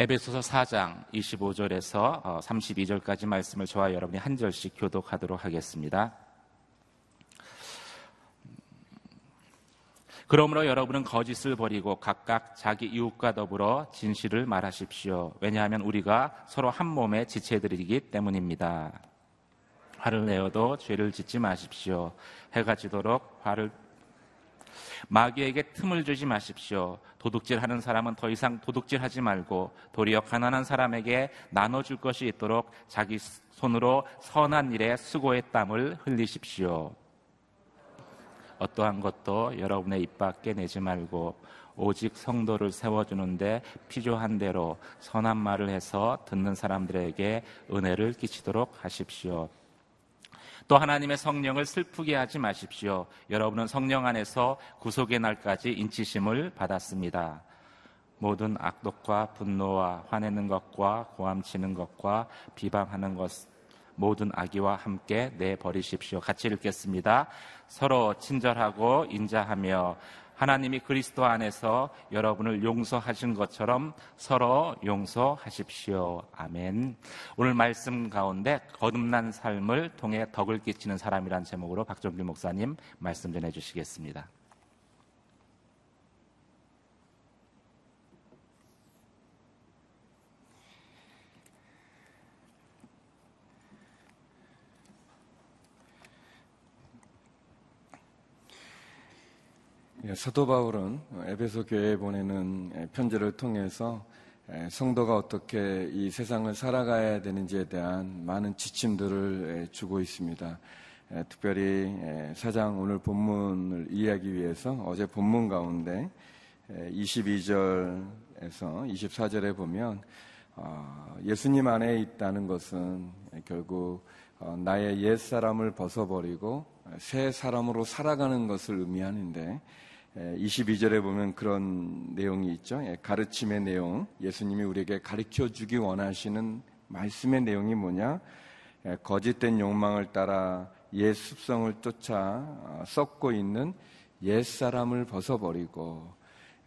에베소서 4장 25절에서 32절까지 말씀을 저와 여러분이 한 절씩 교독하도록 하겠습니다. 그러므로 여러분은 거짓을 버리고 각각 자기 이웃과 더불어 진실을 말하십시오. 왜냐하면 우리가 서로 한 몸의 지체들이기 때문입니다. 화를 내어도 죄를 짓지 마십시오. 해가 지도록 화를 마귀에게 틈을 주지 마십시오. 도둑질 하는 사람은 더 이상 도둑질 하지 말고 도리어 가난한 사람에게 나눠줄 것이 있도록 자기 손으로 선한 일에 수고의 땀을 흘리십시오. 어떠한 것도 여러분의 입 밖에 내지 말고 오직 성도를 세워주는데 필요한 대로 선한 말을 해서 듣는 사람들에게 은혜를 끼치도록 하십시오. 또 하나님의 성령을 슬프게 하지 마십시오. 여러분은 성령 안에서 구속의 날까지 인치심을 받았습니다. 모든 악독과 분노와 화내는 것과 고함치는 것과 비방하는 것 모든 악의와 함께 내버리십시오. 같이 읽겠습니다. 서로 친절하고 인자하며 하나님이 그리스도 안에서 여러분을 용서하신 것처럼 서로 용서하십시오. 아멘. 오늘 말씀 가운데 거듭난 삶을 통해 덕을 끼치는 사람이란 제목으로 박정길 목사님 말씀 전해 주시겠습니다. 사도 바울은 에베소 교회에 보내는 예, 편지를 통해서 예, 성도가 어떻게 이 세상을 살아가야 되는지에 대한 많은 지침들을 주고 있습니다. 특별히 사장 오늘 본문을 이해하기 위해서 어제 본문 가운데 22절에서 24절에 보면 어, 예수님 안에 있다는 것은 결국 어, 나의 옛 사람을 벗어버리고 새 사람으로 살아가는 것을 의미하는데 22절에 보면 그런 내용이 있죠. 예, 가르침의 내용, 예수님이 우리에게 가르쳐 주기 원하시는 말씀의 내용이 뭐냐? 예, 거짓된 욕망을 따라 옛 습성을 쫓아 어, 썩고 있는 옛 사람을 벗어버리고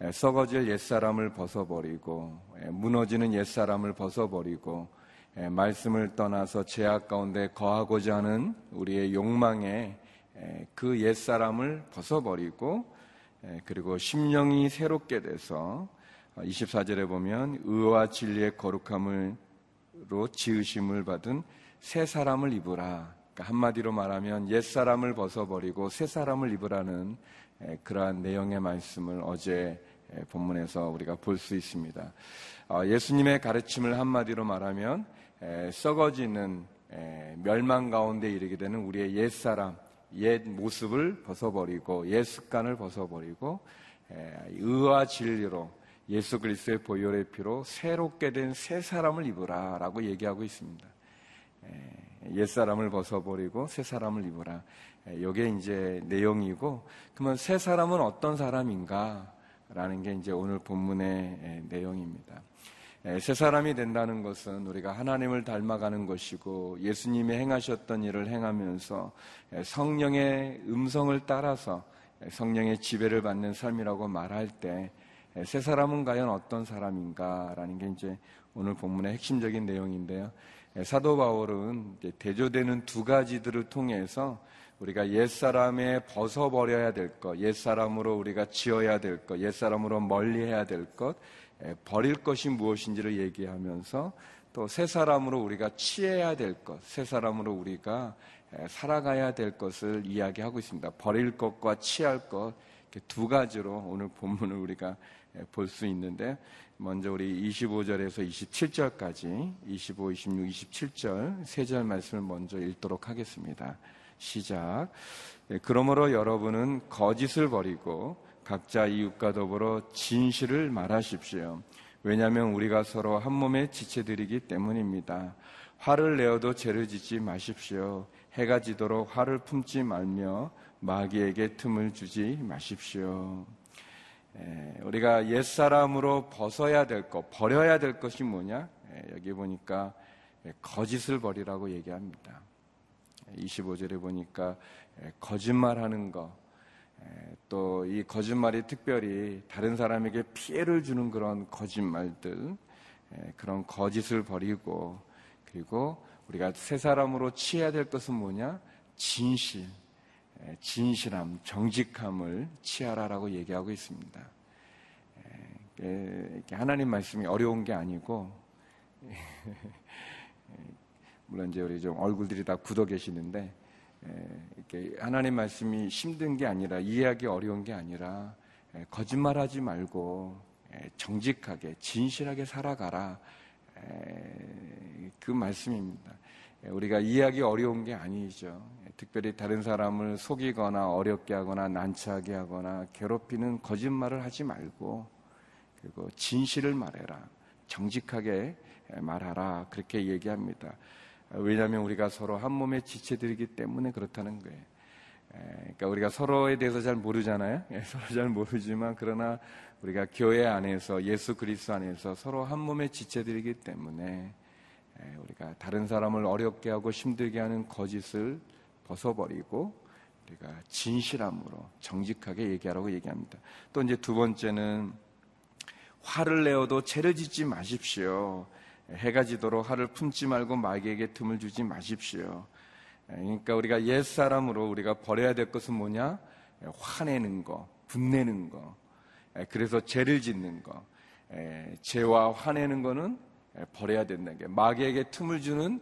예, 썩어질 옛 사람을 벗어버리고 무너지는 옛 사람을 벗어버리고 말씀을 떠나서 죄악 가운데 거하고자 하는 우리의 욕망에 그 옛 사람을 벗어버리고 예, 그리고 심령이 새롭게 돼서 24절에 보면 의와 진리의 거룩함으로 지으심을 받은 새 사람을 입으라. 그러니까 한마디로 말하면 옛 사람을 벗어버리고 새 사람을 입으라는 예, 그러한 내용의 말씀을 어제 예, 본문에서 우리가 볼 수 있습니다. 어, 예수님의 가르침을 한마디로 말하면 썩어지는 멸망 가운데 이르게 되는 우리의 옛 사람, 옛 모습을 벗어버리고 옛 습관을 벗어버리고 의와 진리로 예수 그리스도의 보혈의 피로 새롭게 된 새 사람을 입으라라고 얘기하고 있습니다. 옛 사람을 벗어버리고 새 사람을 입으라. 이게 이제 내용이고 그러면 새 사람은 어떤 사람인가라는 게 이제 오늘 본문의 내용입니다. 예, 새 사람이 된다는 것은 우리가 하나님을 닮아가는 것이고 예수님이 행하셨던 일을 행하면서 예, 성령의 음성을 따라서 예, 성령의 지배를 받는 삶이라고 말할 때 새 사람은 과연 어떤 사람인가라는 게 이제 오늘 본문의 핵심적인 내용인데요. 사도 바울은 대조되는 두 가지들을 통해서 우리가 옛사람에 벗어버려야 될 것, 옛사람으로 우리가 지어야 될 것, 옛사람으로 멀리해야 될 것, 버릴 것이 무엇인지를 얘기하면서 또 새 사람으로 우리가 취해야 될 것, 새 사람으로 우리가 살아가야 될 것을 이야기하고 있습니다. 버릴 것과 취할 것, 두 가지로 오늘 본문을 우리가 볼 수 있는데, 먼저 우리 25절에서 27절까지, 25, 26, 27절, 세 절 말씀을 먼저 읽도록 하겠습니다. 시작. 그러므로 여러분은 거짓을 버리고 각자 이웃과 더불어 진실을 말하십시오. 왜냐하면 우리가 서로 한 몸의 지체들이기 때문입니다. 화를 내어도 죄를 짓지 마십시오. 해가 지도록 화를 품지 말며 마귀에게 틈을 주지 마십시오. 에, 우리가 옛사람으로 벗어야 될 것, 버려야 될 것이 뭐냐? 에, 여기 보니까 거짓을 버리라고 얘기합니다. 25절에 보니까 거짓말하는 것, 또 이 거짓말이 특별히 다른 사람에게 피해를 주는 그런 거짓말들, 그런 거짓을 버리고 그리고 우리가 새 사람으로 취해야 될 것은 뭐냐? 진실, 진실함, 정직함을 취하라라고 얘기하고 있습니다. 하나님 말씀이 어려운 게 아니고 물론 이제 우리 좀 얼굴들이 다 굳어 계시는데 이렇게 하나님 말씀이 힘든 게 아니라 이해하기 어려운 게 아니라 거짓말하지 말고 정직하게 진실하게 살아가라 그 말씀입니다. 우리가 이해하기 어려운 게 아니죠. 특별히 다른 사람을 속이거나 어렵게 하거나 난처하게 하거나 괴롭히는 거짓말을 하지 말고 그리고 진실을 말해라. 정직하게 말하라. 그렇게 얘기합니다. 왜냐하면 우리가 서로 한 몸에 지체들이기 때문에 그렇다는 거예요. 그러니까 우리가 서로에 대해서 잘 모르잖아요. 예, 서로 잘 모르지만 그러나 우리가 교회 안에서 예수 그리스도 안에서 서로 한 몸의 지체들이기 때문에 우리가 다른 사람을 어렵게 하고 힘들게 하는 거짓을 벗어버리고 우리가 진실함으로 정직하게 얘기하라고 얘기합니다. 또 이제 두 번째는 화를 내어도 죄를 짓지 마십시오. 해가 지도록 화를 품지 말고 마귀에게 틈을 주지 마십시오. 그러니까 우리가 옛 사람으로 우리가 버려야 될 것은 뭐냐? 화내는 거, 분내는 거. 그래서 죄를 짓는 거. 죄와 화내는 거는 버려야 된다는 게 마귀에게 틈을 주는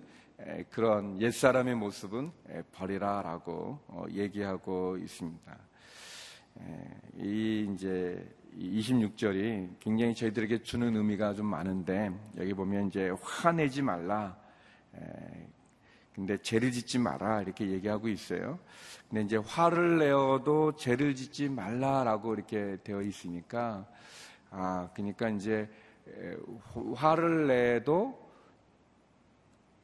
그런 옛 사람의 모습은 버리라라고 어, 얘기하고 있습니다. 이 이제 26절이 굉장히 저희들에게 주는 의미가 좀 많은데 여기 보면 이제 화내지 말라. 근데 죄를 짓지 마라 이렇게 얘기하고 있어요. 근데 이제 화를 내어도 죄를 짓지 말라라고 이렇게 되어 있으니까 아 그러니까 이제 화를 내도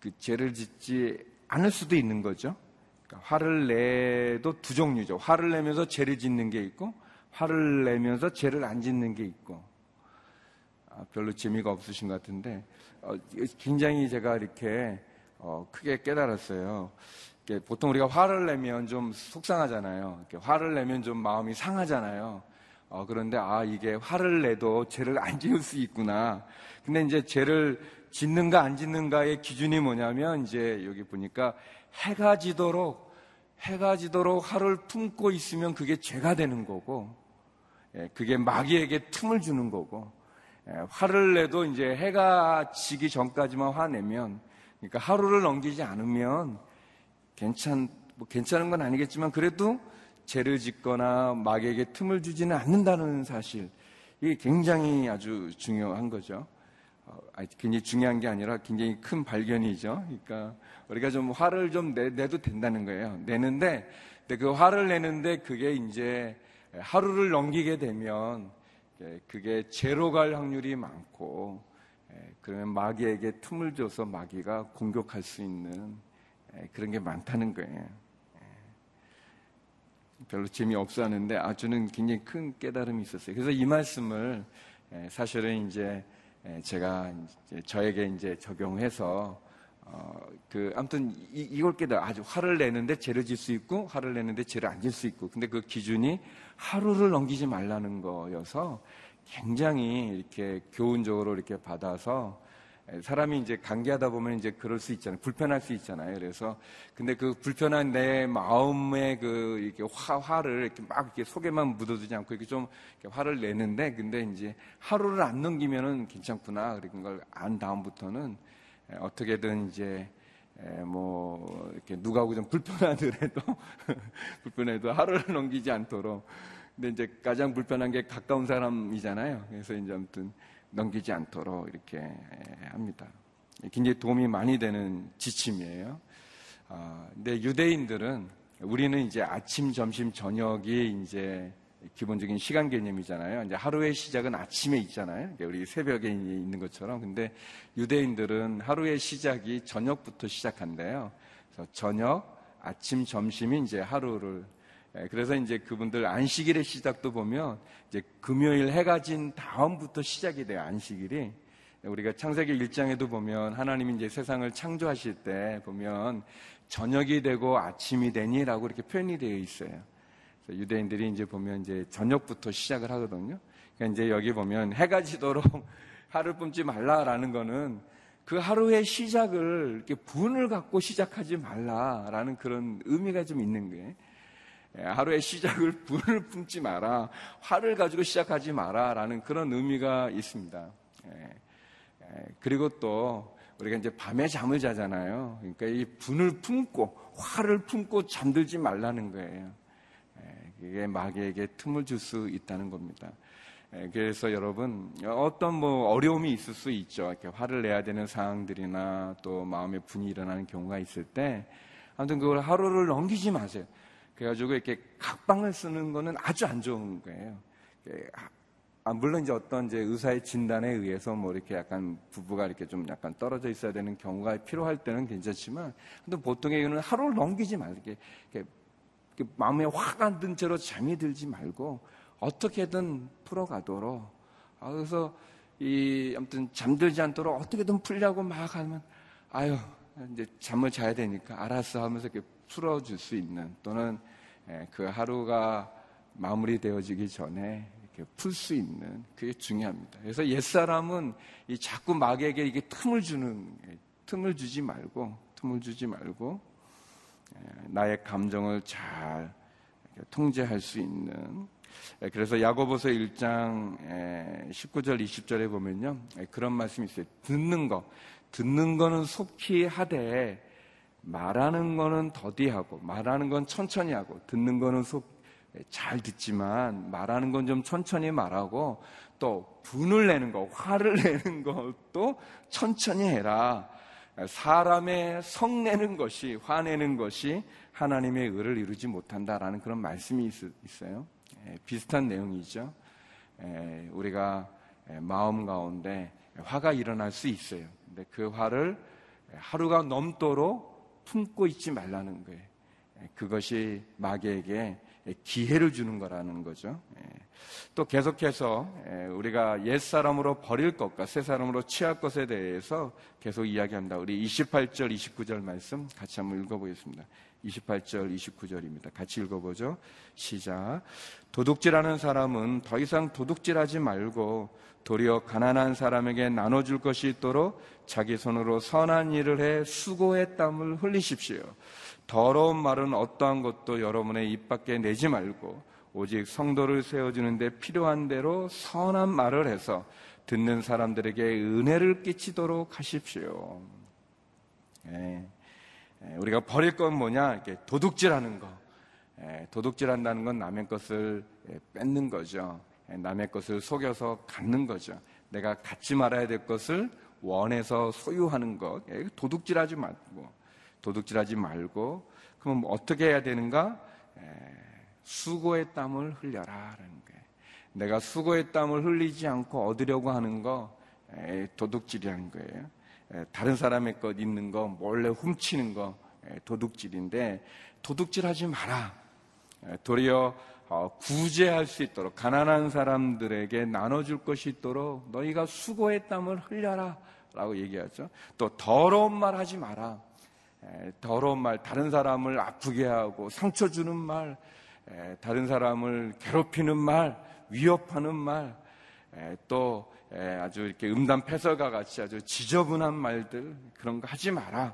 그 죄를 짓지 않을 수도 있는 거죠. 그러니까 화를 내도 두 종류죠. 화를 내면서 죄를 짓는 게 있고 화를 내면서 죄를 안 짓는 게 있고 아, 별로 재미가 없으신 것 같은데 어, 굉장히 제가 이렇게 어, 크게 깨달았어요. 보통 우리가 화를 내면 좀 속상하잖아요. 화를 내면 좀 마음이 상하잖아요. 어, 그런데 아 이게 화를 내도 죄를 안 지을 수 있구나. 근데 이제 죄를 짓는가 안 짓는가의 기준이 뭐냐면 이제 여기 보니까 해가 지도록 해가 지도록 화를 품고 있으면 그게 죄가 되는 거고 예, 그게 마귀에게 틈을 주는 거고 예, 화를 내도 이제 해가 지기 전까지만 화내면 그러니까 하루를 넘기지 않으면 괜찮 뭐 괜찮은 건 아니겠지만 그래도 죄를 짓거나 마귀에게 틈을 주지는 않는다는 사실 이게 굉장히 아주 중요한 거죠. 어, 굉장히 중요한 게 아니라 굉장히 큰 발견이죠. 그러니까 우리가 좀 화를 좀 내, 내도 된다는 거예요. 내는데 그 화를 내는데 그게 이제 하루를 넘기게 되면 그게 죄로 갈 확률이 많고 그러면 마귀에게 틈을 줘서 마귀가 공격할 수 있는 그런 게 많다는 거예요. 별로 재미없어 하는데 아주는 굉장히 큰 깨달음이 있었어요. 그래서 이 말씀을 사실은 이제 제가 이제 저에게 이제 적용해서 어, 그, 아무튼, 이, 이걸 깨달아. 아주 화를 내는데 죄를 질 수 있고, 화를 내는데 죄를 안 질 수 있고. 근데 그 기준이 하루를 넘기지 말라는 거여서 굉장히 이렇게 교훈적으로 이렇게 받아서 사람이 이제 관계하다 보면 이제 그럴 수 있잖아요. 불편할 수 있잖아요. 그래서 근데 그 불편한 내 마음의 그 이렇게 화, 화를 이렇게 막 이렇게 속에만 묻어두지 않고 이렇게 좀 이렇게 화를 내는데 근데 이제 하루를 안 넘기면은 괜찮구나. 그런 걸 안 다음부터는 어떻게든 이제 뭐 이렇게 누가하고 좀 불편하더라도 불편해도 하루를 넘기지 않도록 근데 이제 가장 불편한 게 가까운 사람이잖아요. 그래서 이제 아무튼 넘기지 않도록 이렇게 합니다. 굉장히 도움이 많이 되는 지침이에요. 아, 근데 유대인들은 우리는 이제 아침, 점심, 저녁이 이제 기본적인 시간 개념이잖아요. 이제 하루의 시작은 아침에 있잖아요. 우리 새벽에 있는 것처럼. 근데 유대인들은 하루의 시작이 저녁부터 시작한대요. 그래서 저녁, 아침, 점심이 이제 하루를 예, 그래서 이제 그분들 안식일의 시작도 보면 이제 금요일 해가 진 다음부터 시작이 돼요. 안식일이. 우리가 창세기 1장에도 보면 하나님이 이제 세상을 창조하실 때 보면 저녁이 되고 아침이 되니라고 이렇게 표현이 되어 있어요. 유대인들이 이제 보면 이제 저녁부터 시작을 하거든요. 그러니까 이제 여기 보면 해가 지도록 화를 뿜지 말라라는 거는 그 하루의 시작을 이렇게 분을 갖고 시작하지 말라라는 그런 의미가 좀 있는 게 예, 하루의 시작을 분을 품지 마라, 화를 가지고 시작하지 마라 라는 그런 의미가 있습니다. 예, 예, 그리고 또 우리가 이제 밤에 잠을 자잖아요. 그러니까 이 분을 품고 화를 품고 잠들지 말라는 거예요. 이게 마귀에게 틈을 줄 수 있다는 겁니다. 그래서 여러분 어떤 뭐 어려움이 있을 수 있죠. 이렇게 화를 내야 되는 상황들이나 또 마음의 분이 일어나는 경우가 있을 때 아무튼 그걸 하루를 넘기지 마세요. 그래가지고 이렇게 각방을 쓰는 거는 아주 안 좋은 거예요. 아, 물론 이제 어떤 이제 의사의 진단에 의해서 뭐 이렇게 약간 부부가 이렇게 좀 약간 떨어져 있어야 되는 경우가 필요할 때는 괜찮지만, 근데 보통의 이유는 하루를 넘기지 말게. 이렇게, 이렇게 마음에 화가 든 채로 잠이 들지 말고 어떻게든 풀어가도록. 아, 그래서 이 아무튼 잠들지 않도록 어떻게든 풀려고 막 하면 아유 이제 잠을 자야 되니까 알았어 하면서 이렇게 풀어줄 수 있는 또는 예, 그 하루가 마무리되어지기 전에 이렇게 풀 수 있는 그게 중요합니다. 그래서 옛사람은 이 자꾸 마귀에게 이게 틈을 주는 틈을 주지 말고 틈을 주지 말고 예, 나의 감정을 잘 통제할 수 있는 예, 그래서 야고보서 1장 19절 20절에 보면요 그런 말씀이 있어요. 듣는 거 듣는 거는 속히 하되 말하는 거는 더디하고 말하는 건 천천히 하고 듣는 거는 속 잘 듣지만 말하는 건 좀 천천히 말하고 또 분을 내는 거, 화를 내는 것도 천천히 해라. 사람의 성내는 것이 화내는 것이 하나님의 의를 이루지 못한다라는 그런 말씀이 있, 어요 비슷한 내용이죠. 우리가 마음 가운데 화가 일어날 수 있어요. 근데 그 화를 하루가 넘도록 품고 있지 말라는 거예요. 예, 그것이 마귀에게 기회를 주는 거라는 거죠. 예, 또 계속해서 예, 우리가 옛 사람으로 버릴 것과 새 사람으로 취할 것에 대해서 계속 이야기합니다. 우리 28절, 29절 말씀 같이 한번 읽어보겠습니다. 28절, 29절입니다. 같이 읽어보죠. 시작. 도둑질하는 사람은 더 이상 도둑질하지 말고 도리어 가난한 사람에게 나눠줄 것이 있도록 자기 손으로 선한 일을 해 수고의 땀을 흘리십시오. 더러운 말은 어떠한 것도 여러분의 입 밖에 내지 말고 오직 성도를 세워주는데 필요한 대로 선한 말을 해서 듣는 사람들에게 은혜를 끼치도록 하십시오. 예. 예, 우리가 버릴 건 뭐냐? 이렇게 도둑질하는 거. 예, 도둑질한다는 건 남의 것을 예, 뺏는 거죠. 남의 것을 속여서 갖는 거죠. 내가 갖지 말아야 될 것을 원해서 소유하는 것. 도둑질하지 말고, 도둑질하지 말고, 그럼 어떻게 해야 되는가? 수고의 땀을 흘려라라는 거예요. 내가 수고의 땀을 흘리지 않고 얻으려고 하는 거 도둑질이라는 거예요. 다른 사람의 것 있는 거 몰래 훔치는 거 도둑질인데 도둑질하지 마라. 도리어 어, 구제할 수 있도록 가난한 사람들에게 나눠줄 것이 있도록 너희가 수고의 땀을 흘려라 라고 얘기하죠. 또 더러운 말 하지 마라. 더러운 말, 다른 사람을 아프게 하고 상처 주는 말, 다른 사람을 괴롭히는 말, 위협하는 말, 또 아주 이렇게 음담 패설과 같이 아주 지저분한 말들 그런 거 하지 마라.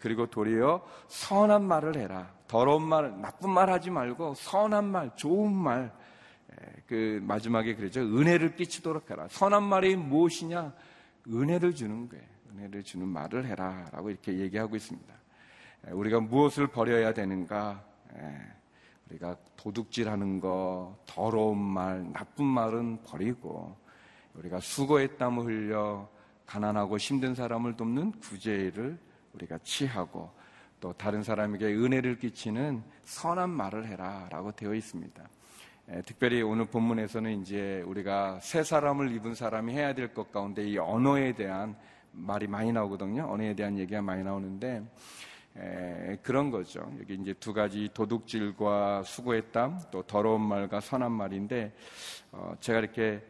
그리고 도리어 선한 말을 해라. 더러운 말, 나쁜 말 하지 말고 선한 말, 좋은 말. 그 마지막에 그러죠. 은혜를 끼치도록 해라. 선한 말이 무엇이냐? 은혜를 주는 거예요. 은혜를 주는 말을 해라. 라고 이렇게 얘기하고 있습니다. 우리가 무엇을 버려야 되는가? 우리가 도둑질하는 거, 더러운 말, 나쁜 말은 버리고, 우리가 수고의 땀을 흘려 가난하고 힘든 사람을 돕는 구제를 우리가 취하고 또 다른 사람에게 은혜를 끼치는 선한 말을 해라라고 되어 있습니다. 에, 특별히 오늘 본문에서는 이제 우리가 새 사람을 입은 사람이 해야 될 것 가운데 이 언어에 대한 말이 많이 나오거든요. 언어에 대한 얘기가 많이 나오는데 에, 그런 거죠. 여기 이제 두 가지 도둑질과 수고의 땀, 또 더러운 말과 선한 말인데 어, 제가 이렇게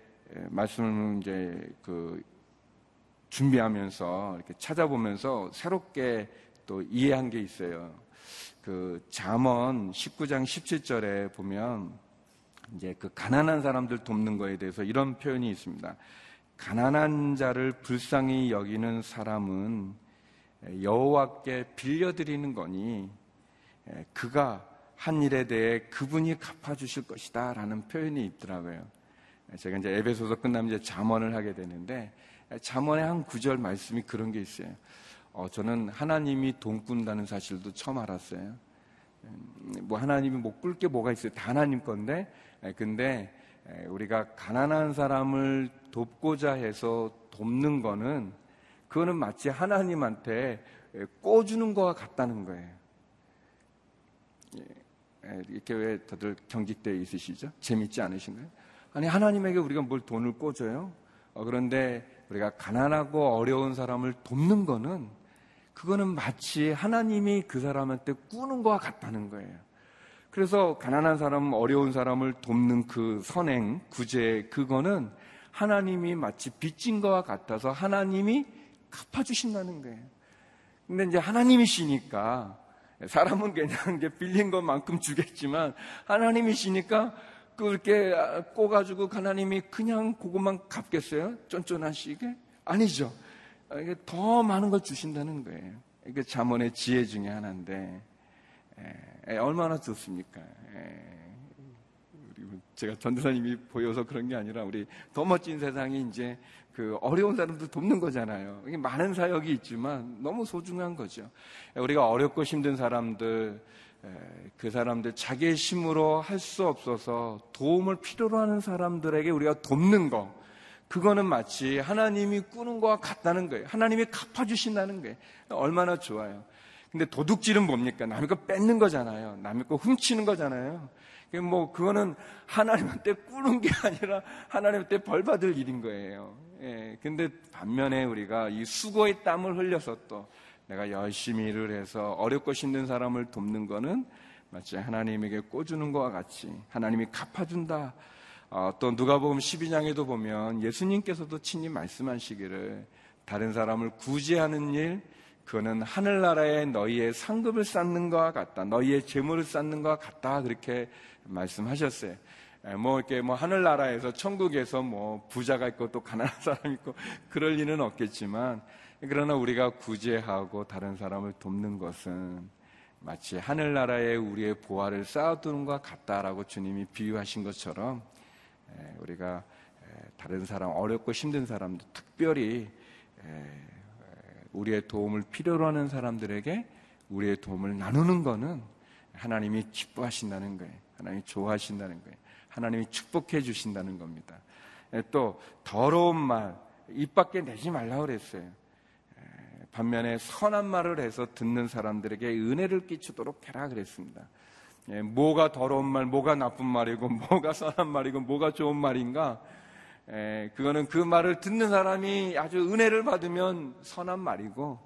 말씀을 이제 그 준비하면서 이렇게 찾아보면서 새롭게 또 이해한 게 있어요. 그 잠언 19장 17절에 보면 이제 그 가난한 사람들 돕는 거에 대해서 이런 표현이 있습니다. 가난한 자를 불쌍히 여기는 사람은 여호와께 빌려드리는 거니 그가 한 일에 대해 그분이 갚아주실 것이다 라는 표현이 있더라고요. 제가 이제 에베소서 끝나면 이제 잠언을 하게 되는데 잠언의 한 구절 말씀이 그런 게 있어요. 어, 저는 하나님이 돈 꾼다는 사실도 처음 알았어요. 음, 뭐 하나님이 뭐꿀게 뭐가 있어요? 다 하나님 건데, 근데 우리가 가난한 사람을 돕고자 해서 돕는 거는 그거는 마치 하나님한테 꿔주는 거와 같다는 거예요. 예, 이렇게 왜 다들 경직되어 있으시죠? 재밌지 않으신가요? 아니 하나님에게 우리가 뭘 돈을 꿔줘요? 어, 그런데 우리가 가난하고 어려운 사람을 돕는 거는 그거는 마치 하나님이 그 사람한테 꾸는 거와 같다는 거예요. 그래서 가난한 사람, 어려운 사람을 돕는 그 선행, 구제, 그거는 하나님이 마치 빚진 거와 같아서 하나님이 갚아주신다는 거예요. 근데 이제 하나님이시니까 사람은 그냥 이제 빌린 것만큼 주겠지만 하나님이시니까 그렇게 꼬가지고 하나님이 그냥 그것만 갚겠어요? 쫀쫀하시게? 아니죠. 이게 더 많은 걸 주신다는 거예요. 이게 자문의 지혜 중에 하나인데 에, 에, 얼마나 좋습니까? 에, 제가 전도사님이 보여서 그런 게 아니라 우리 더 멋진 세상이 이제 그 어려운 사람들 돕는 거잖아요. 많은 사역이 있지만 너무 소중한 거죠. 우리가 어렵고 힘든 사람들, 그 사람들 자기의 힘으로 할 수 없어서 도움을 필요로 하는 사람들에게 우리가 돕는 거. 그거는 마치 하나님이 꾸는 거와 같다는 거예요. 하나님이 갚아주신다는 거예요. 얼마나 좋아요. 근데 도둑질은 뭡니까? 남의 거 뺏는 거잖아요. 남의 거 훔치는 거잖아요. 뭐 그거는 하나님한테 꾸는 게 아니라 하나님한테 벌 받을 일인 거예요. 예. 근데 반면에 우리가 이 수고의 땀을 흘려서 또 내가 열심히 일을 해서 어렵고 힘든 사람을 돕는 거는 마치 하나님에게 꿔주는 것과 같이 하나님이 갚아준다. 어, 또 누가복음 12장에도 보면 예수님께서도 친히 말씀하시기를 다른 사람을 구제하는 일 그거는 하늘나라에 너희의 상급을 쌓는 것과 같다. 너희의 재물을 쌓는 것과 같다. 그렇게 말씀하셨어요. 뭐 이렇게 뭐 하늘나라에서 천국에서 뭐 부자가 있고 또 가난한 사람이 있고 그럴 리는 없겠지만 그러나 우리가 구제하고 다른 사람을 돕는 것은 마치 하늘나라에 우리의 보화를 쌓아두는 것 같다라고 주님이 비유하신 것처럼 우리가 다른 사람 어렵고 힘든 사람들 특별히 우리의 도움을 필요로 하는 사람들에게 우리의 도움을 나누는 것은 하나님이 기뻐하신다는 거예요. 하나님이 좋아하신다는 거예요. 하나님이 축복해 주신다는 겁니다. 또 더러운 말 입 밖에 내지 말라 그랬어요. 반면에 선한 말을 해서 듣는 사람들에게 은혜를 끼치도록 해라 그랬습니다. 뭐가 더러운 말, 뭐가 나쁜 말이고, 뭐가 선한 말이고, 뭐가 좋은 말인가? 그거는 그 말을 듣는 사람이 아주 은혜를 받으면 선한 말이고,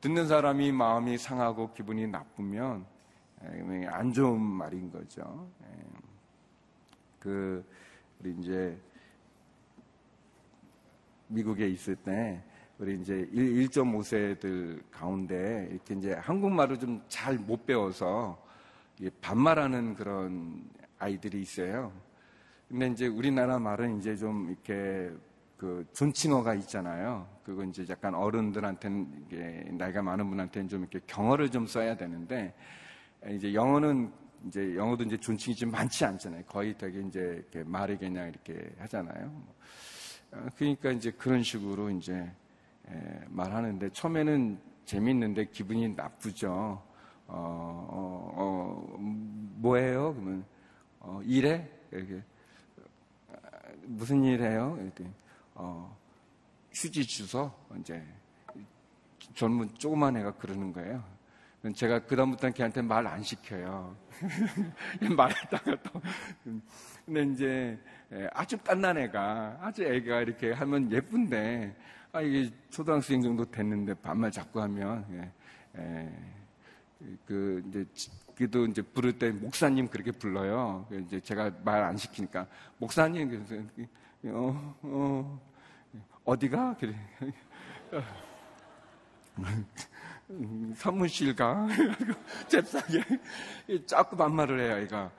듣는 사람이 마음이 상하고 기분이 나쁘면 안 좋은 말인 거죠. 그 우리 이제 미국에 있을 때 우리 이제 1.5세들 가운데 이렇게 이제 한국말을 좀 잘 못 배워서 반말하는 그런 아이들이 있어요. 근데 이제 우리나라 말은 이제 좀 이렇게 그 존칭어가 있잖아요. 그거 이제 약간 어른들한테는 이게 나이가 많은 분한테는 좀 이렇게 경어를 좀 써야 되는데 이제 영어는 이제 영어도 이제 존칭이 좀 많지 않잖아요. 거의 되게 이제 말이 그냥 이렇게 하잖아요. 어, 그러니까 이제 그런 식으로 이제 말하는데 처음에는 재밌는데 기분이 나쁘죠. 어, 어, 어 뭐예요? 그러면 어, 일해? 이렇게 무슨 일해요? 이렇게 어, 휴지 주소 이제 젊은 조그만 애가 그러는 거예요. 제가 그다음부터는 걔한테 말 안 시켜요. 말했다가 또. 근데 이제 아주 깐난 애가, 아주 애가 이렇게 하면 예쁜데, 아, 이게 초등학생 정도 됐는데 반말 자꾸 하면, 예, 예, 그, 이제, 그래도 이제 부를 때 목사님 그렇게 불러요. 이제 제가 말 안 시키니까, 목사님, 그래서, 어, 어, 어디가? 그래. 사무실 가. 잽싸게. 자꾸 반말을 해요, 애가.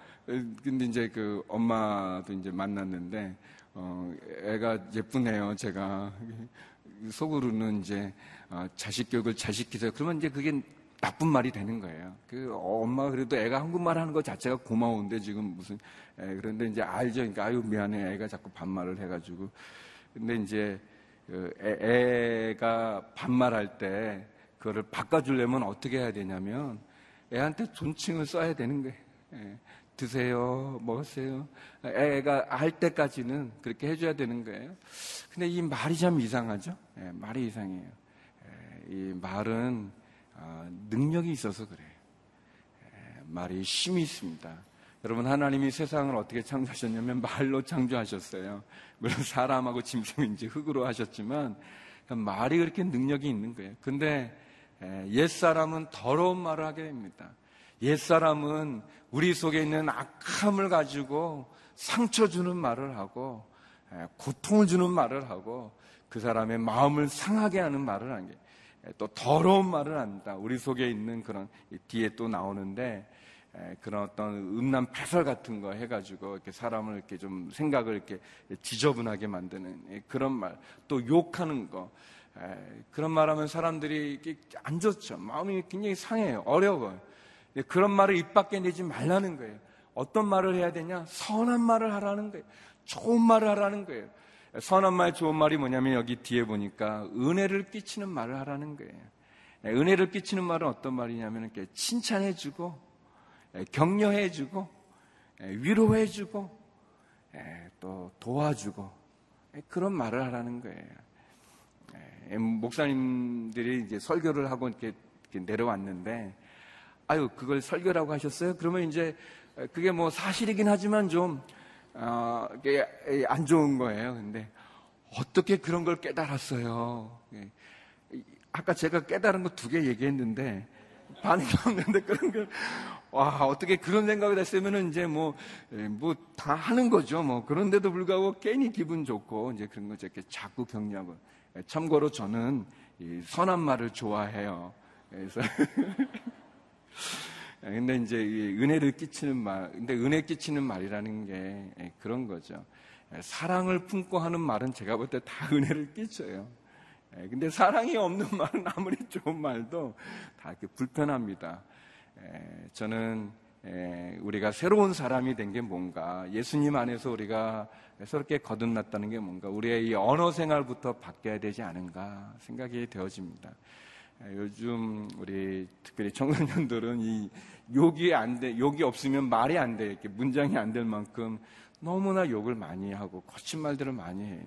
근데 이제 그 엄마도 이제 만났는데, 어, 애가 예쁘네요, 제가. 속으로는 이제 어, 자식 교육을 잘 시키세요. 그러면 이제 그게 나쁜 말이 되는 거예요. 그 엄마가 그래도 애가 한국말 하는 것 자체가 고마운데 지금 무슨 에, 그런데 이제 알죠. 그러니까 아유 미안해. 애가 자꾸 반말을 해가지고. 근데 이제 그 애, 가 반말할 때 그거를 바꿔주려면 어떻게 해야 되냐면 애한테 존칭을 써야 되는 거예요. 예. 드세요, 먹었어요. 애가 할 때까지는 그렇게 해줘야 되는 거예요. 근데 이 말이 참 이상하죠? 예, 말이 이상해요. 예, 이 말은 어, 능력이 있어서 그래요. 예, 말이 힘이 있습니다. 여러분 하나님이 세상을 어떻게 창조하셨냐면 말로 창조하셨어요. 물론 사람하고 이제 흙으로 하셨지만 말이 그렇게 능력이 있는 거예요. 근데 옛 사람은 더러운 말을 하게 됩니다. 옛 사람은 우리 속에 있는 악함을 가지고 상처 주는 말을 하고 고통을 주는 말을 하고 그 사람의 마음을 상하게 하는 말을 하는 게또 더러운 말을 한다. 우리 속에 있는 그런 뒤에 또 나오는데 그런 어떤 음란 패설 같은 거 해가지고 이렇게 사람을 이렇게 좀 생각을 이렇게 지저분하게 만드는 그런 말, 또 욕하는 거 그런 말하면 사람들이 안 좋죠. 마음이 굉장히 상해요. 어려워요. 그런 말을 입 밖에 내지 말라는 거예요. 어떤 말을 해야 되냐? 선한 말을 하라는 거예요. 좋은 말을 하라는 거예요. 선한 말, 좋은 말이 뭐냐면 여기 뒤에 보니까 은혜를 끼치는 말을 하라는 거예요. 은혜를 끼치는 말은 어떤 말이냐면 이렇게 칭찬해주고, 격려해주고, 위로해주고, 또 도와주고, 그런 말을 하라는 거예요. 목사님들이 이제 설교를 하고 이렇게 내려왔는데, 아유, 그걸 설교라고 하셨어요? 그러면 이제 그게 뭐 사실이긴 하지만 좀, 어, 안 좋은 거예요. 근데 어떻게 그런 걸 깨달았어요? 예. 아까 제가 깨달은 거 두 개 얘기했는데 반응이 없는데 그런 걸, 와, 어떻게 그런 생각을 했으면은 이제 뭐, 예, 뭐다 하는 거죠. 뭐 그런데도 불구하고 괜히 기분 좋고 이제 그런 거 이렇게 자꾸 격려하고. 예, 참고로 저는 선한 말을 좋아해요. 그래서 예, 근데 이제 은혜를 끼치는 말, 근데 은혜 끼치는 말이라는 게 예, 그런 거죠. 예, 사랑을 품고 하는 말은 제가 볼 때 다 은혜를 끼쳐요. 근데 사랑이 없는 말은 아무리 좋은 말도 다 이렇게 불편합니다. 저는 우리가 새로운 사람이 된 게 뭔가, 예수님 안에서 우리가 새롭게 거듭났다는 게 뭔가, 우리의 이 언어 생활부터 바뀌어야 되지 않은가 생각이 되어집니다. 예, 요즘 우리 특별히 청소년들은 이 욕이 안 돼, 욕이 없으면 말이 안 돼, 이렇게 문장이 안 될 만큼 너무나 욕을 많이 하고 거친 말들을 많이 해요.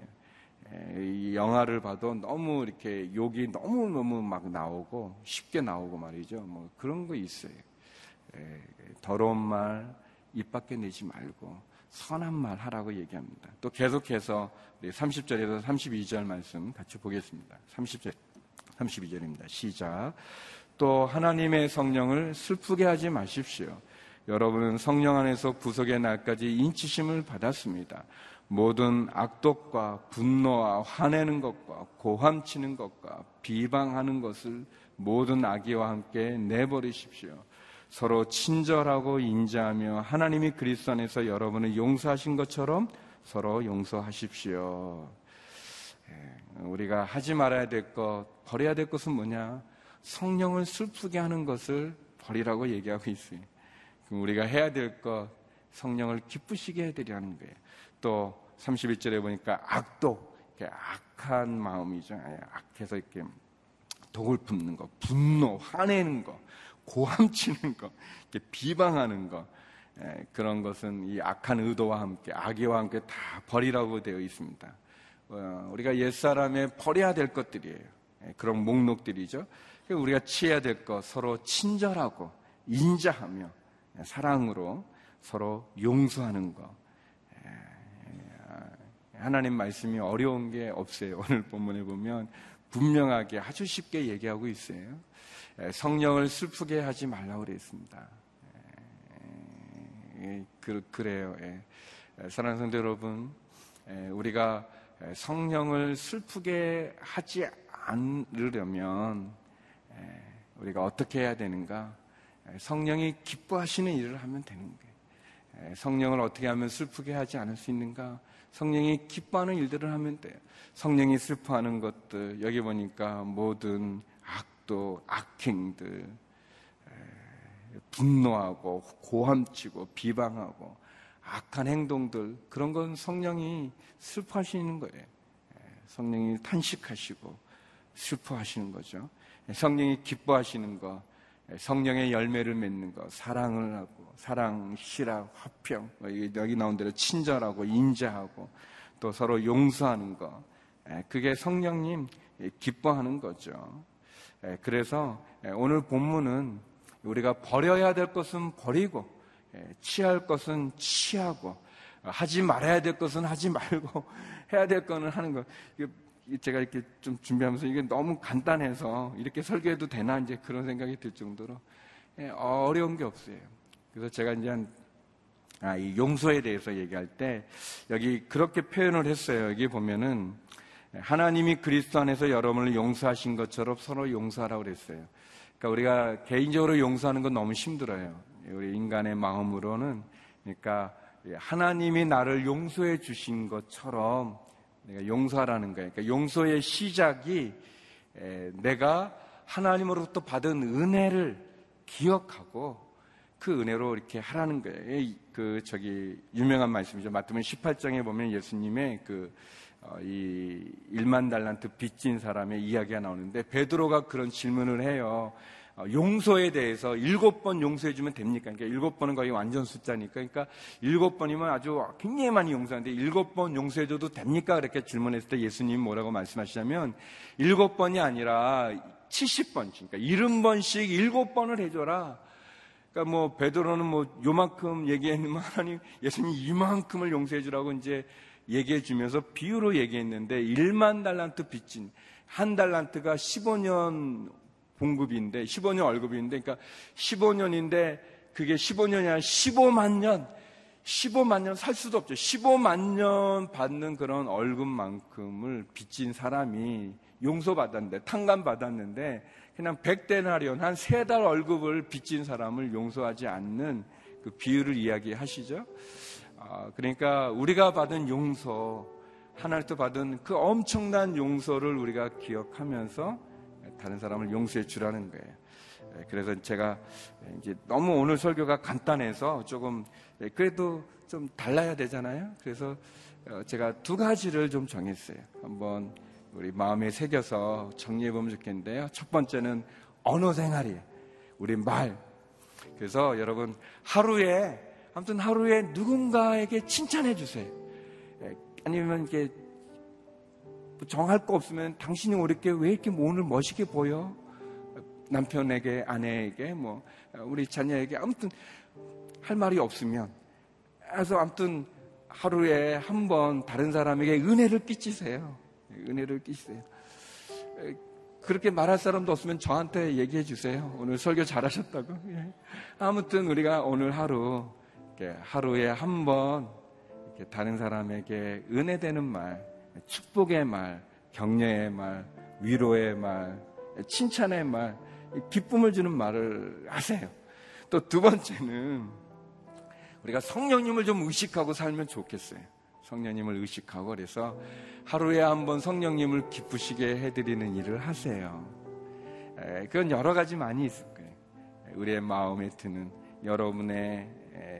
예, 이 영화를 봐도 너무 이렇게 욕이 너무너무 막 나오고 쉽게 나오고 말이죠. 뭐 그런 거 있어요. 예, 더러운 말 입 밖에 내지 말고 선한 말 하라고 얘기합니다. 또 계속해서 30절에서 32절 말씀 같이 보겠습니다. 30절. 32절입니다. 시작. 또 하나님의 성령을 슬프게 하지 마십시오. 여러분은 성령 안에서 구속의 날까지 인치심을 받았습니다. 모든 악독과 분노와 화내는 것과 고함치는 것과 비방하는 것을 모든 악의와 함께 내버리십시오. 서로 친절하고 인자하며 하나님이 그리스도 안에서 여러분을 용서하신 것처럼 서로 용서하십시오. 예, 우리가 하지 말아야 될 것, 버려야 될 것은 뭐냐? 성령을 슬프게 하는 것을 버리라고 얘기하고 있어요. 우리가 해야 될 것, 성령을 기쁘시게 해드리라는 거예요. 또 31절에 보니까 악독, 악한 마음이죠. 예, 악해서 이렇게 독을 품는 것, 분노, 화내는 것, 고함치는 것, 비방하는 것, 예, 그런 것은 이 악한 의도와 함께, 악의와 함께 다 버리라고 되어 있습니다. 어, 우리가 옛사람에 버려야 될 것들이에요. 예, 그런 목록들이죠. 우리가 취해야 될 것, 서로 친절하고 인자하며 예, 사랑으로 서로 용서하는 것. 예, 하나님 말씀이 어려운 게 없어요. 오늘 본문에 보면 분명하게 아주 쉽게 얘기하고 있어요. 성령을 슬프게 하지 말라고 그랬습니다. 그, 그래요. 사랑하는 성도 여러분, 우리가 성령을 슬프게 하지 않으려면 우리가 어떻게 해야 되는가? 성령이 기뻐하시는 일을 하면 되는 거예요. 성령을 어떻게 하면 슬프게 하지 않을 수 있는가? 성령이 기뻐하는 일들을 하면 돼요. 성령이 슬퍼하는 것들 여기 보니까 모든 악도 악행들 분노하고 고함치고 비방하고 악한 행동들 그런 건 성령이 슬퍼하시는 거예요. 성령이 탄식하시고 슬퍼하시는 거죠. 성령이 기뻐하시는 거, 성령의 열매를 맺는 거, 사랑을 하고 사랑, 실학, 화평 여기 나온 대로 친절하고 인자하고 또 서로 용서하는 거 그게 성령님 기뻐하는 거죠. 그래서 오늘 본문은 우리가 버려야 될 것은 버리고 취할 것은 취하고 하지 말아야 될 것은 하지 말고 해야 될 거는 하는 거. 제가 이렇게 좀 준비하면서 이게 너무 간단해서 이렇게 설교해도 되나 이제 그런 생각이 들 정도로 어려운 게 없어요. 그래서 제가 이제 한, 아, 이 용서에 대해서 얘기할 때 여기 그렇게 표현을 했어요. 여기 보면은 하나님이 그리스도 안에서 여러분을 용서하신 것처럼 서로 용서하라고 그랬어요. 그러니까 우리가 개인적으로 용서하는 건 너무 힘들어요. 우리 인간의 마음으로는 그러니까 하나님이 나를 용서해 주신 것처럼 내가 용서하라는 거예요. 그러니까 용서의 시작이 내가 하나님으로부터 받은 은혜를 기억하고 그 은혜로 이렇게 하라는 거예요. 그 저기 유명한 말씀이죠. 마태복음 18장에 보면 예수님의 그 어, 이 1만 달란트 빚진 사람의 이야기가 나오는데 베드로가 그런 질문을 해요. 어, 용서에 대해서 일곱 번 용서해주면 됩니까? 그러니까 일곱 번은 거의 완전 숫자니까. 그러니까 일곱 번이면 아주 굉장히 많이 용서하는데 일곱 번 용서해줘도 됩니까? 그렇게 질문했을 때 예수님 뭐라고 말씀하시냐면 일곱 번이 아니라 70번, 그러니까 일흔 번씩 일곱 번을 해줘라. 그러니까 뭐 베드로는 뭐 요만큼 얘기했는면 하나님 예수님 이만큼을 용서해주라고 이제 얘기해 주면서 비유로 얘기했는데 1만 달란트 빚진 한 달란트가 15년 봉급인데 15년 월급인데 그러니까 15년인데 그게 15년이 아니라 15만 년 15만 년 살 수도 없죠. 15만 년 받는 그런 월급만큼을 빚진 사람이 용서받았는데 탕감받았는데 그냥 100데나리온 한 세 달 월급을 빚진 사람을 용서하지 않는 그 비유를 이야기하시죠. 아, 그러니까 우리가 받은 용서 하나님께 받은 그 엄청난 용서를 우리가 기억하면서 다른 사람을 용서해 주라는 거예요. 예, 그래서 제가 이제 너무 오늘 설교가 간단해서 조금 예, 그래도 좀 달라야 되잖아요. 그래서 어, 제가 두 가지를 좀 정했어요. 한번 우리 마음에 새겨서 정리해 보면 좋겠는데요. 첫 번째는 언어 생활이에요. 우리 말. 그래서 여러분 하루에 아무튼 하루에 누군가에게 칭찬해 주세요. 예, 아니면 이게 정할 거 없으면 당신이 이렇게 왜 이렇게 오늘 멋있게 보여? 남편에게, 아내에게, 뭐, 우리 자녀에게 아무튼 할 말이 없으면. 그래서 아무튼 하루에 한 번 다른 사람에게 은혜를 끼치세요. 은혜를 끼치세요. 그렇게 말할 사람도 없으면 저한테 얘기해 주세요. 오늘 설교 잘하셨다고. 예. 아무튼 우리가 오늘 하루, 하루에 한번 다른 사람에게 은혜되는 말, 축복의 말, 격려의 말, 위로의 말, 칭찬의 말, 기쁨을 주는 말을 하세요. 또 두 번째는 우리가 성령님을 좀 의식하고 살면 좋겠어요. 성령님을 의식하고 그래서 하루에 한 번 성령님을 기쁘시게 해드리는 일을 하세요. 그건 여러 가지 많이 있을 거예요. 우리의 마음에 드는 여러분의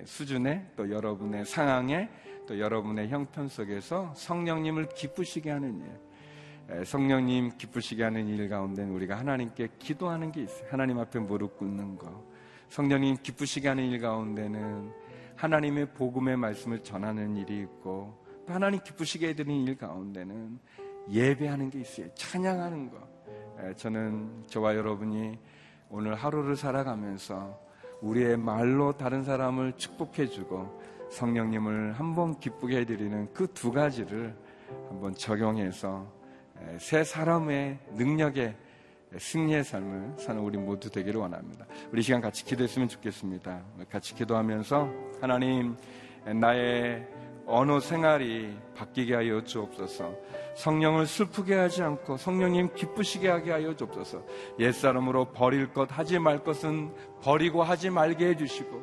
수준에 또 여러분의 상황에 또 여러분의 형편 속에서 성령님을 기쁘시게 하는 일, 성령님 기쁘시게 하는 일 가운데 우리가 하나님께 기도하는 게 있어요. 하나님 앞에 무릎 꿇는 거. 성령님 기쁘시게 하는 일 가운데는 하나님의 복음의 말씀을 전하는 일이 있고 또 하나님 기쁘시게 해드리는 일 가운데는 예배하는 게 있어요. 찬양하는 거. 저는 저와 여러분이 오늘 하루를 살아가면서 우리의 말로 다른 사람을 축복해주고 성령님을 한번 기쁘게 해드리는 그 두 가지를 한번 적용해서 새 사람의 능력에 승리의 삶을 사는 우리 모두 되기를 원합니다. 우리 시간 같이 기도했으면 좋겠습니다. 같이 기도하면서 하나님 나의 언어 생활이 바뀌게 하여 주옵소서. 성령을 슬프게 하지 않고 성령님 기쁘시게 하게 하여 주옵소서. 옛사람으로 버릴 것 하지 말 것은 버리고 하지 말게 해 주시고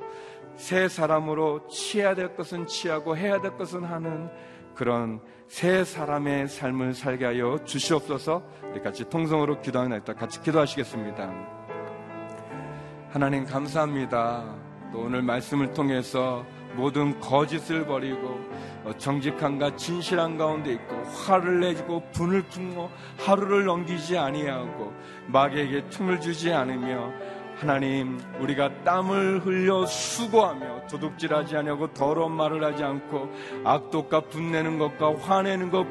새 사람으로 취해야 될 것은 취하고 해야 될 것은 하는 그런 새 사람의 삶을 살게 하여 주시옵소서 우리 같이 통성으로 기도하겠다. 같이 기도하시겠습니다. 하나님 감사합니다. 또 오늘 말씀을 통해서 모든 거짓을 버리고 어, 정직함과 진실한 가운데 있고 화를 내고 분을 품고 하루를 넘기지 아니하고 마귀에게 틈을 주지 않으며 하나님 우리가 땀을 흘려 수고하며 도둑질하지 아니하고 더러운 말을 하지 않고 악독과 분내는 것과 화내는 것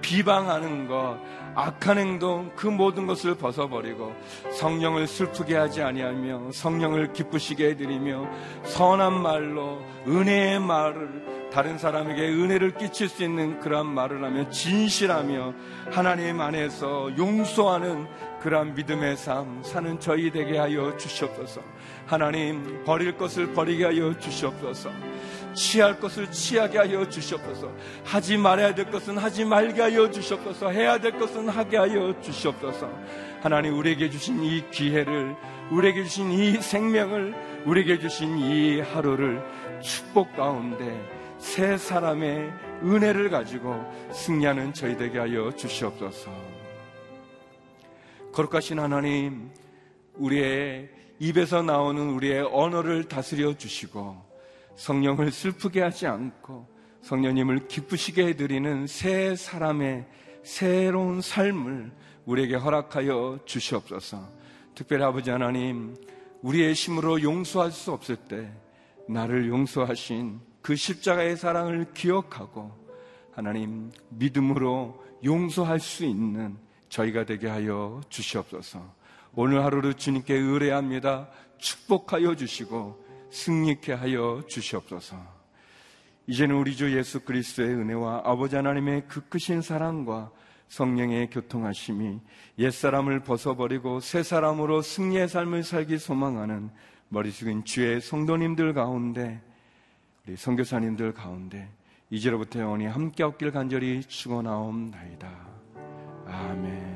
비방하는 것 악한 행동 그 모든 것을 벗어버리고 성령을 슬프게 하지 아니하며 성령을 기쁘시게 해드리며 선한 말로 은혜의 말을 다른 사람에게 은혜를 끼칠 수 있는 그러한 말을 하며 진실하며 하나님 안에서 용서하는 그러한 믿음의 삶 사는 저희 되게 하여 주시옵소서. 하나님 버릴 것을 버리게 하여 주시옵소서 취할 것을 취하게 하여 주시옵소서. 하지 말아야 될 것은 하지 말게 하여 주시옵소서. 해야 될 것은 하게 하여 주시옵소서. 하나님 우리에게 주신 이 기회를 우리에게 주신 이 생명을 우리에게 주신 이 하루를 축복 가운데 새 사람의 은혜를 가지고 승리하는 저희 되게 하여 주시옵소서. 거룩하신 하나님, 우리의 입에서 나오는 우리의 언어를 다스려 주시고 성령을 슬프게 하지 않고 성령님을 기쁘시게 해드리는 새 사람의 새로운 삶을 우리에게 허락하여 주시옵소서. 특별히 아버지 하나님, 우리의 힘으로 용서할 수 없을 때 나를 용서하신 그 십자가의 사랑을 기억하고 하나님 믿음으로 용서할 수 있는 저희가 되게 하여 주시옵소서. 오늘 하루를 주님께 의뢰합니다. 축복하여 주시고 승리케 하여 주시옵소서. 이제는 우리 주 예수 그리스도의 은혜와 아버지 하나님의 그 크신 사랑과 성령의 교통하심이 옛사람을 벗어버리고 새 사람으로 승리의 삶을 살기 소망하는 머리 숙인 주의 성도님들 가운데 우리 선교사님들 가운데 이제로부터 영원히 함께 없길 간절히 축원하옵나이다. 아멘.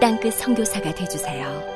땅끝 성교사가 되주세요